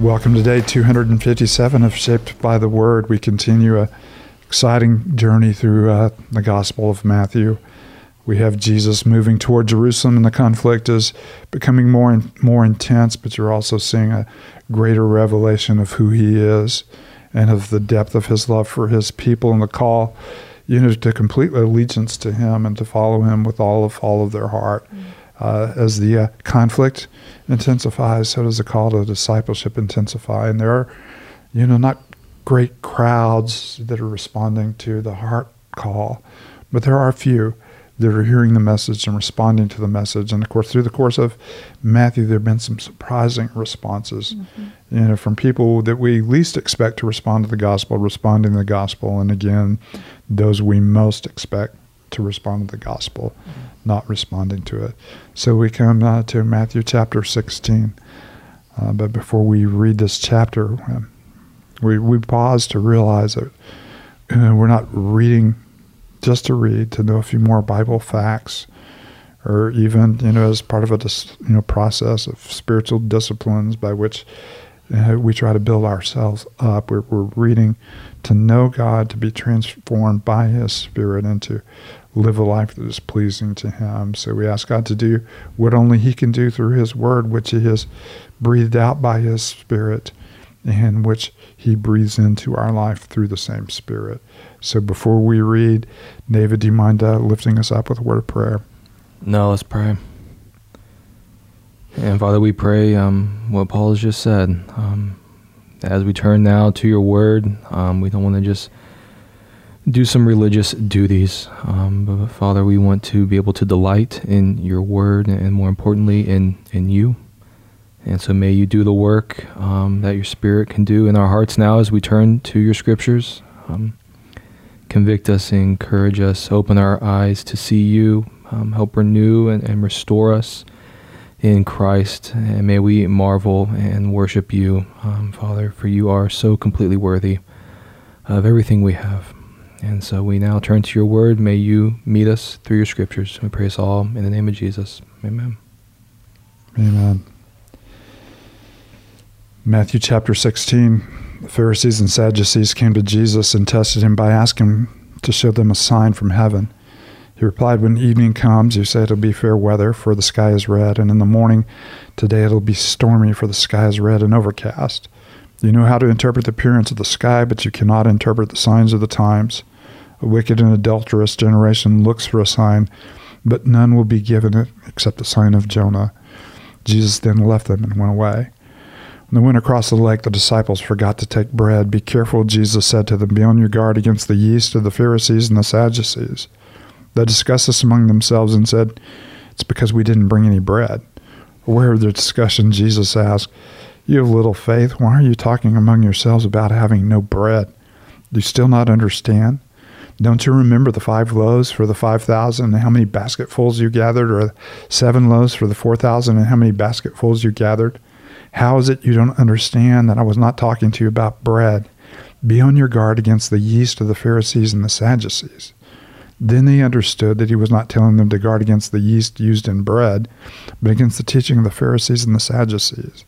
Welcome to day 257 of Shaped by the Word. We continue a exciting journey through uh, the Gospel of Matthew. We have Jesus moving toward Jerusalem, and the conflict is becoming more and more intense. But you're also seeing a greater revelation of who He is and of the depth of His love for His people, and the call, you know, to complete allegiance to Him and to follow Him with all of all of their heart. Mm-hmm. Uh, as the uh, conflict intensifies, so does the call to discipleship intensify. And there are, you know, not great crowds that are responding to the heart call, but there are a few that are hearing the message and responding to the message. And of course, through the course of Matthew, there have been some surprising responses, mm-hmm. you know, from people that we least expect to respond to the gospel, responding to the gospel, and again, those we most expect to respond to the gospel, mm-hmm. not responding to it. So we come uh, to Matthew chapter 16. Uh, but before we read this chapter, um, we, we pause to realize that uh, we're not reading just to read, to know a few more Bible facts, or even, you know, as part of a you know process of spiritual disciplines by which uh, we try to build ourselves up. We're, we're reading to know God, to be transformed by His Spirit, and to live a life that is pleasing to Him. So we ask God to do what only He can do through His Word, which He has breathed out by His Spirit, and which He breathes into our life through the same Spirit. So before we read, David, do you mind uh, lifting us up with a word of prayer? No, let's pray. And Father, we pray um, what Paul has just said. Um, as we turn now to your word, um, we don't want to just do some religious duties. Um, but Father, we want to be able to delight in your word and more importantly in, in you. And so may you do the work um, that your spirit can do in our hearts now as we turn to your scriptures. Um, convict us, encourage us, open our eyes to see you, help renew and, and restore us in Christ. And may we marvel and worship you, um, Father, for you are so completely worthy of everything we have. And so we now turn to your word. May you meet us through your scriptures. We pray us all in the name of Jesus. Amen. Amen. Matthew chapter 16. The Pharisees and Sadducees came to Jesus and tested him by asking to show them a sign from heaven. He replied, When evening comes, you say it'll be fair weather, for the sky is red, and in the morning, today it'll be stormy, for the sky is red and overcast. You know how to interpret the appearance of the sky, but you cannot interpret the signs of the times. A wicked and adulterous generation looks for a sign, but none will be given it except the sign of Jonah. Jesus then left them and went away. When they went across the lake, the disciples forgot to take bread. Be careful, Jesus said to them, be on your guard against the yeast of the Pharisees and the Sadducees. They discussed this among themselves and said, It's because we didn't bring any bread. Aware of their discussion, Jesus asked, You have little faith. Why are you talking among yourselves about having no bread? Do you still not understand? Don't you remember the five loaves for the five thousand and how many basketfuls you gathered, or seven loaves for the four thousand and how many basketfuls you gathered? How is it you don't understand that I was not talking to you about bread? Be on your guard against the yeast of the Pharisees and the Sadducees. Then they understood that he was not telling them to guard against the yeast used in bread, but against the teaching of the Pharisees and the Sadducees.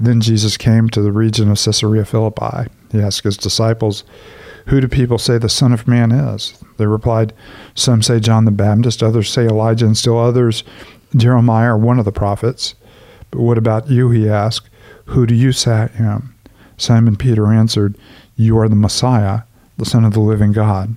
Then Jesus came to the region of Caesarea Philippi. He asked his disciples, who do people say the Son of Man is? They replied, Some say John the Baptist, others say Elijah, and still others Jeremiah or one of the prophets. But what about you? He asked. Who do you say I am? Simon Peter answered, You are the Messiah, the Son of the living God.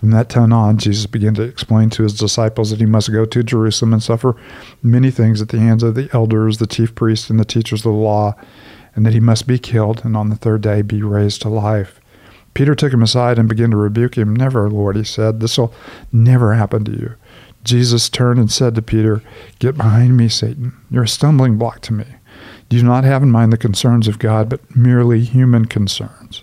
From that time on, Jesus began to explain to his disciples that he must go to Jerusalem and suffer many things at the hands of the elders, the chief priests, and the teachers of the law, and that he must be killed and on the third day be raised to life. Peter took him aside and began to rebuke him. Never, Lord, he said, this will never happen to you. Jesus turned and said to Peter, Get behind me, Satan. You're a stumbling block to me. You Do not have in mind the concerns of God, but merely human concerns.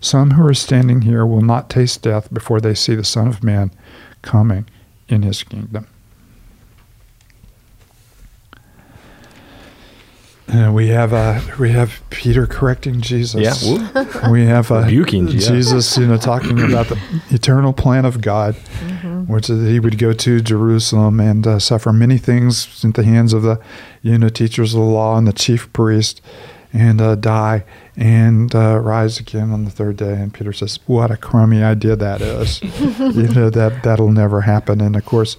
some who are standing here will not taste death before they see the Son of Man coming in his kingdom. And we have uh, we have Peter correcting Jesus. Yeah, we have uh, Rebuking, yeah. Jesus, you know, talking about the eternal plan of God, which is that he would go to Jerusalem and uh, suffer many things at the hands of the, you know, teachers of the law and the chief priest, and uh, die and uh, rise again on the third day. And Peter says, "What a crummy idea that is! you know that that'll never happen." And of course,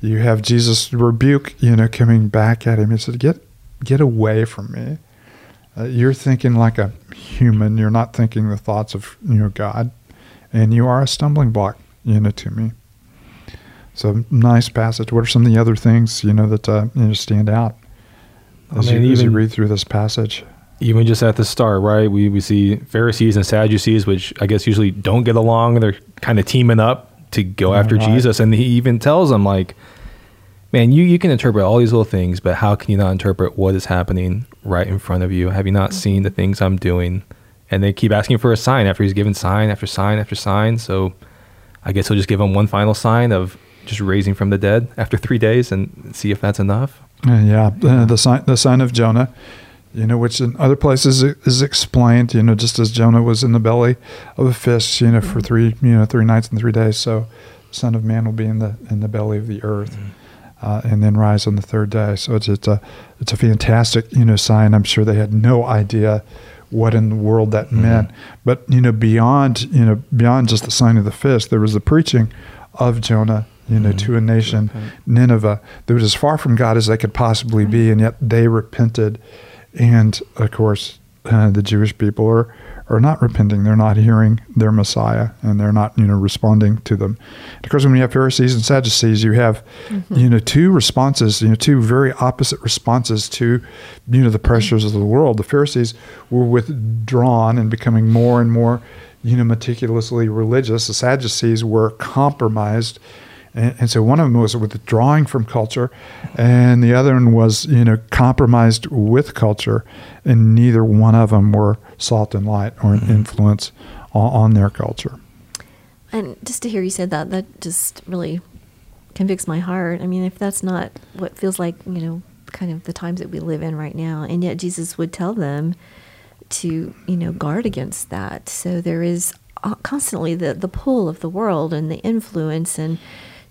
you have Jesus rebuke, you know, coming back at him. He said, "Get get away from me. Uh, you're thinking like a human. You're not thinking the thoughts of you know God, and you are a stumbling block, you know, to me." So nice passage. What are some of the other things you know that uh, you know stand out as, I mean, you, as you read through this passage? Even just at the start, right? We we see Pharisees and Sadducees, which I guess usually don't get along. They're kind of teaming up to go after right. Jesus, and he even tells them like, "Man, you you can interpret all these little things, but how can you not interpret what is happening right in front of you? Have you not seen the things I'm doing?" And they keep asking for a sign after he's given sign after sign after sign. So I guess he'll just give them one final sign of just raising from the dead after three days and see if that's enough. Yeah, uh, the sign the sign of Jonah, you know, which in other places is explained, you know, just as Jonah was in the belly of a fish, you know, for three you know three nights and three days, so the Son of Man will be in the in the belly of the earth, mm-hmm. uh, and then rise on the third day. So it's it's a it's a fantastic you know sign. I'm sure they had no idea what in the world that mm-hmm. meant, but you know beyond you know beyond just the sign of the fish, there was the preaching of Jonah. You know, mm-hmm. to a nation, Nineveh, that was as far from God as they could possibly be, and yet they repented. And of course, uh, the Jewish people are are not repenting. They're not hearing their Messiah, and they're not you know responding to them. Of course, when you have Pharisees and Sadducees, you have you know two responses. You know, two very opposite responses to you know the pressures of the world. The Pharisees were withdrawn and becoming more and more you know meticulously religious. The Sadducees were compromised. And, and so one of them was withdrawing from culture, and the other one was, you know, compromised with culture, and neither one of them were salt and light or an influence on, on their culture. And just to hear you say that, that just really convicts my heart. I mean, if that's not what feels like, you know, kind of the times that we live in right now, and yet Jesus would tell them to, you know, guard against that. So there is uh, constantly the the pull of the world and the influence, and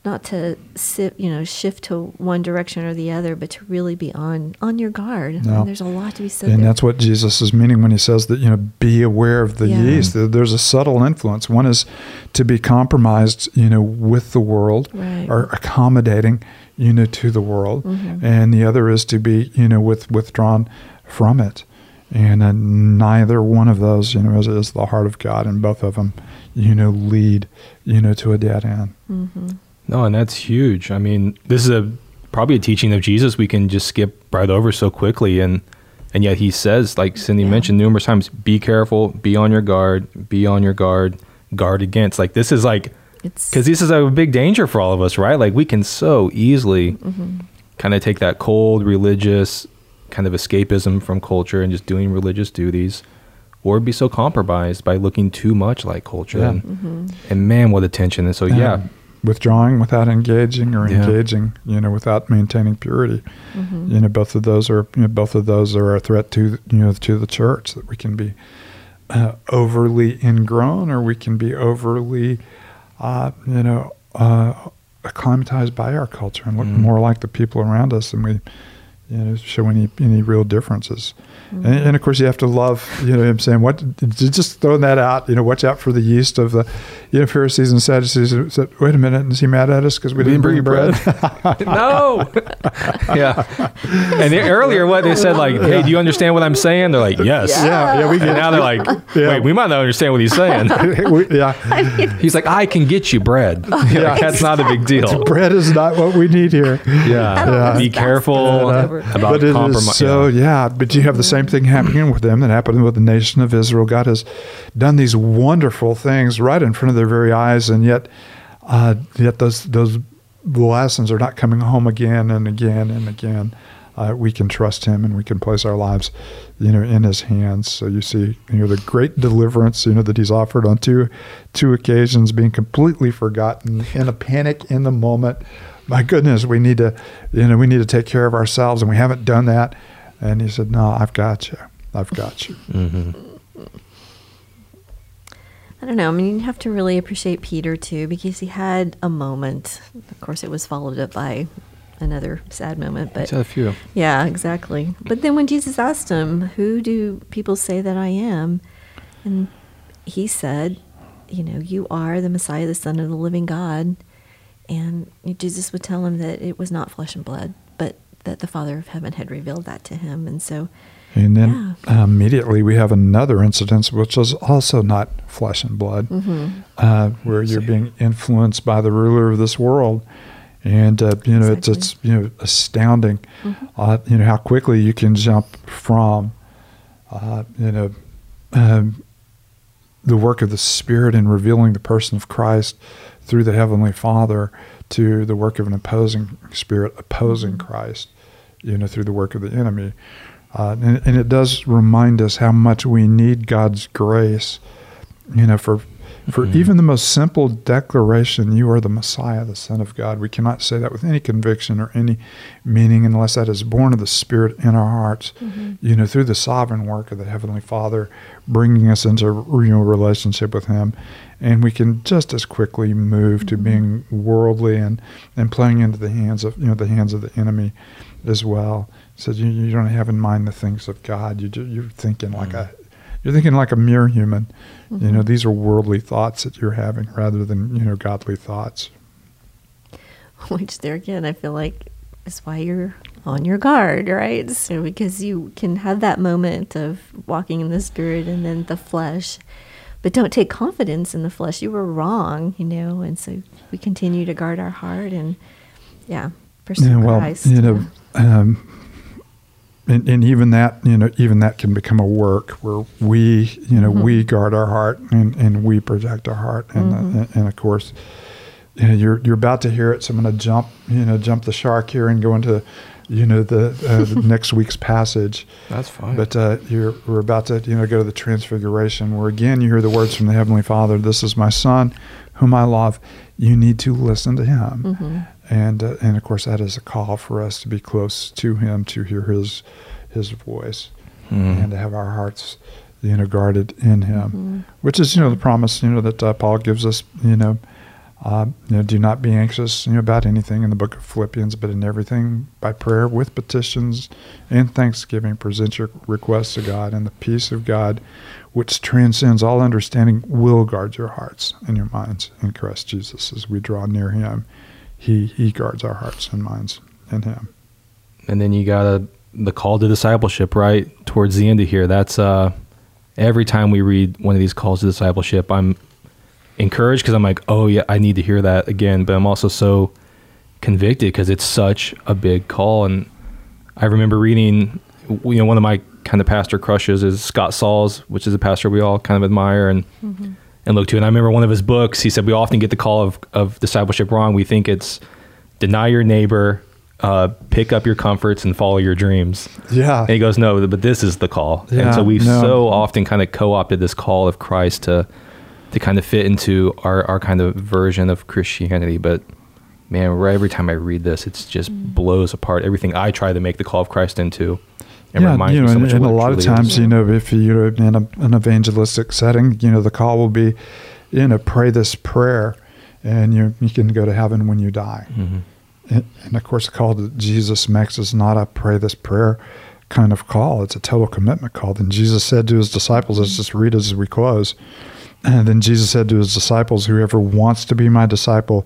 not to sit, you know, shift to one direction or the other, but to really be on on your guard. No. And there's a lot to be said. and there. that's what Jesus is meaning when he says that you know be aware of the Yeah. yeast. There's a subtle influence. One is to be compromised, you know, with the world Right. or accommodating, you know, to the world, Mhm. and the other is to be you know with withdrawn from it. And uh, neither one of those, you know, is, is the heart of God, and both of them, you know, lead, you know, to a dead end. Mhm. No, and that's huge. I mean, this is a probably a teaching of Jesus we can just skip right over so quickly and and yet he says, like Cindy Yeah. mentioned numerous times, be careful, be on your guard, be on your guard, guard against. Like this is like It's because this is a big danger for all of us, right? Like we can so easily Mhm. kind of take that cold religious kind of escapism from culture and just doing religious duties, or be so compromised by looking too much like culture. Yeah. And, Mhm. and man, what a tension! And so yeah, Um, withdrawing without engaging or Yeah. engaging, you know, without maintaining purity. Mhm. You know, both of those are you know, both of those are a threat to you know to the church that we can be uh, overly ingrown or we can be overly, uh, you know, uh, acclimatized by our culture and look Mm. more like the people around us than we, you know, show any any real differences. Mm-hmm. And, and of course, you have to love, you know, I'm saying, "What?" Just throwing that out, you know, watch out for the yeast of the, you know, Pharisees and Sadducees. who Said, "Wait a minute, is he mad at us because we, didn't bring bread?" no. yeah. And then earlier, what they said, like, "Hey, do you understand what I'm saying?" They're like, "Yes." yeah, yeah, we And now they're like, Yeah. "Wait, we might not understand what he's saying." we, yeah. He's like, "I can get you bread. Yeah. That's not a big deal." bread is not what we need here. Yeah. Yeah. Be careful About but it compromise. is so yeah. But you have the same thing happening with them that happened with the nation of Israel. God has done these wonderful things right in front of their very eyes, and yet, uh, yet those those lessons are not coming home again and again and again. Uh, we can trust Him, and we can place our lives, you know, in His hands. So you see, you know, the great deliverance, you know, that He's offered on two two occasions, being completely forgotten in a panic in the moment my goodness, we need to, you know, we need to take care of ourselves, and we haven't done that. And he said, No, I've got you. I've got you. Mm-hmm. I don't know. I mean, you have to really appreciate Peter too because he had a moment. Of course, it was followed up by another sad moment, but had a few. yeah, exactly. But then when Jesus asked him, "Who do people say that I am?" and he said, "You know, you are the Messiah, the Son of the living God." And Jesus would tell him that it was not flesh and blood, but that the Father of Heaven had revealed that to him. And so, And then uh, immediately we have another incident, which is also not flesh and blood, uh, where you're being influenced by the ruler of this world. And uh, you know it's it's you know astounding, uh, you know how quickly you can jump from, uh, you know, um, the work of the Spirit in revealing the person of Christ through the Heavenly Father to the work of an opposing spirit opposing Christ, you know, through the work of the enemy. Uh, and, and it does remind us how much we need God's grace, you know, for for mm-hmm. even the most simple declaration, you are the Messiah, the Son of God. We cannot say that with any conviction or any meaning unless that is born of the Spirit in our hearts, mm-hmm. you know, through the sovereign work of the Heavenly Father, bringing us into you know, relationship with Him. And we can just as quickly move to mm-hmm. being worldly and, and playing into the hands of you know the hands of the enemy as well. So you, you don't have in mind the things of God. You ju- you're thinking like a you're thinking like a mere human. You know, these are worldly thoughts that you're having rather than you know godly thoughts. which there again, I feel like is why you're on your guard, right? So because you can have that moment of walking in the spirit and then the flesh, but don't take confidence in the flesh. You were wrong, you know, and so we continue to guard our heart and yeah, pursue Yeah, well, Christ. you know, um, and, and even that, you know, even that can become a work where we, you know, we guard our heart and, and we protect our heart, and uh, and, and of course, you know, you're you're about to hear it. So I'm going to jump, you know, jump the shark here and go into, you know, the, uh, the next week's passage. That's fine. But uh, you're, we're about to, you know, go to the Transfiguration, where again you hear the words from the Heavenly Father. This is my Son, whom I love. You need to listen to Him, and uh, and of course that is a call for us to be close to Him, to hear His His voice, and to have our hearts, you know, guarded in Him, which is you know the promise you know that uh, Paul gives us. You know, uh, you know, do not be anxious you know, about anything in the book of Philippians, but in everything by prayer with petitions and thanksgiving, present your requests to God, and the peace of God, which transcends all understanding, will guard your hearts and your minds in Christ Jesus as we draw near Him. He He guards our hearts and minds in Him. and then you got a, the call to discipleship right? Towards the end of here that's uh every time we read one of these calls to discipleship i'm encouraged because i'm like oh yeah i need to hear that again. But i'm also so convicted because it's such a big call. And i remember reading you know one of my kind of pastor crushes is scott sauls which is a pastor we all kind of admire. And and look to and i remember one of his books he said we often get the call of, of discipleship wrong we think it's deny your neighbor uh, pick up your comforts and follow your dreams Yeah. and he goes, no, but this is the call. Yeah, and so we've no. so often kind of co-opted this call of Christ to to kind of fit into our, our kind of version of Christianity. But man, every time I read this, it's just blows apart everything I try to make the call of Christ into. And yeah, you know, so and, and a lot of times, is. you know, if you're in a, an evangelistic setting, you know, the call will be, you know, pray this prayer, and you you can go to heaven when you die. Mm-hmm. and, and of course, the call that Jesus makes is not a pray this prayer kind of call. It's a total commitment call. Then Jesus said to his disciples, let's just read as we close. And then Jesus said to his disciples, Whoever wants to be my disciple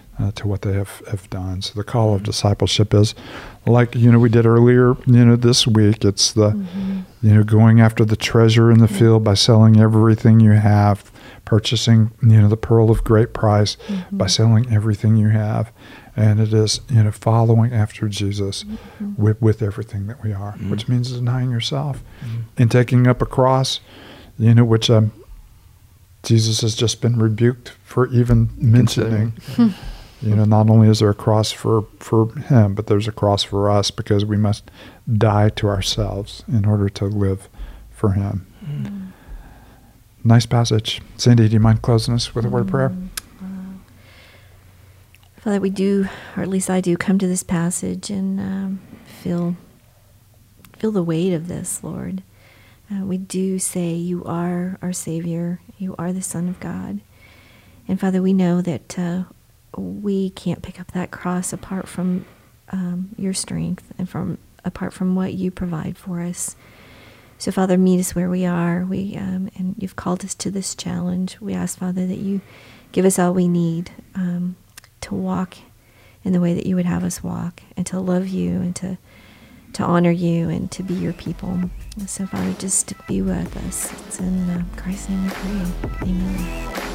uh, to what they have, have done. So the call of discipleship is like, you know, we did earlier, you know, this week. It's the, mm-hmm. you know, going after the treasure in the field by selling everything you have, purchasing, you know, the pearl of great price mm-hmm. by selling everything you have. And it is, you know, following after Jesus mm-hmm. with, with everything that we are, which mm-hmm. means denying yourself mm-hmm. and taking up a cross, you know, which um, Jesus has just been rebuked for even mentioning. You know, not only is there a cross for, for him, but there's a cross for us because we must die to ourselves in order to live for him. Mm. Nice passage. Cindy, do you mind closing us with a word of prayer? Mm. Father, we do, or at least I do, come to this passage and um, feel feel the weight of this, Lord. Uh, we do say you are our Savior, you are the Son of God. And Father, we know that uh, we can't pick up that cross apart from um, your strength and from apart from what you provide for us. So, Father, meet us where we are. We um, and you've called us to this challenge. We ask, Father, that you give us all we need um, to walk in the way that you would have us walk, and to love you, and to to honor you, and to be your people. so, Father, just be with us. It's in uh, Christ's name we pray. Amen.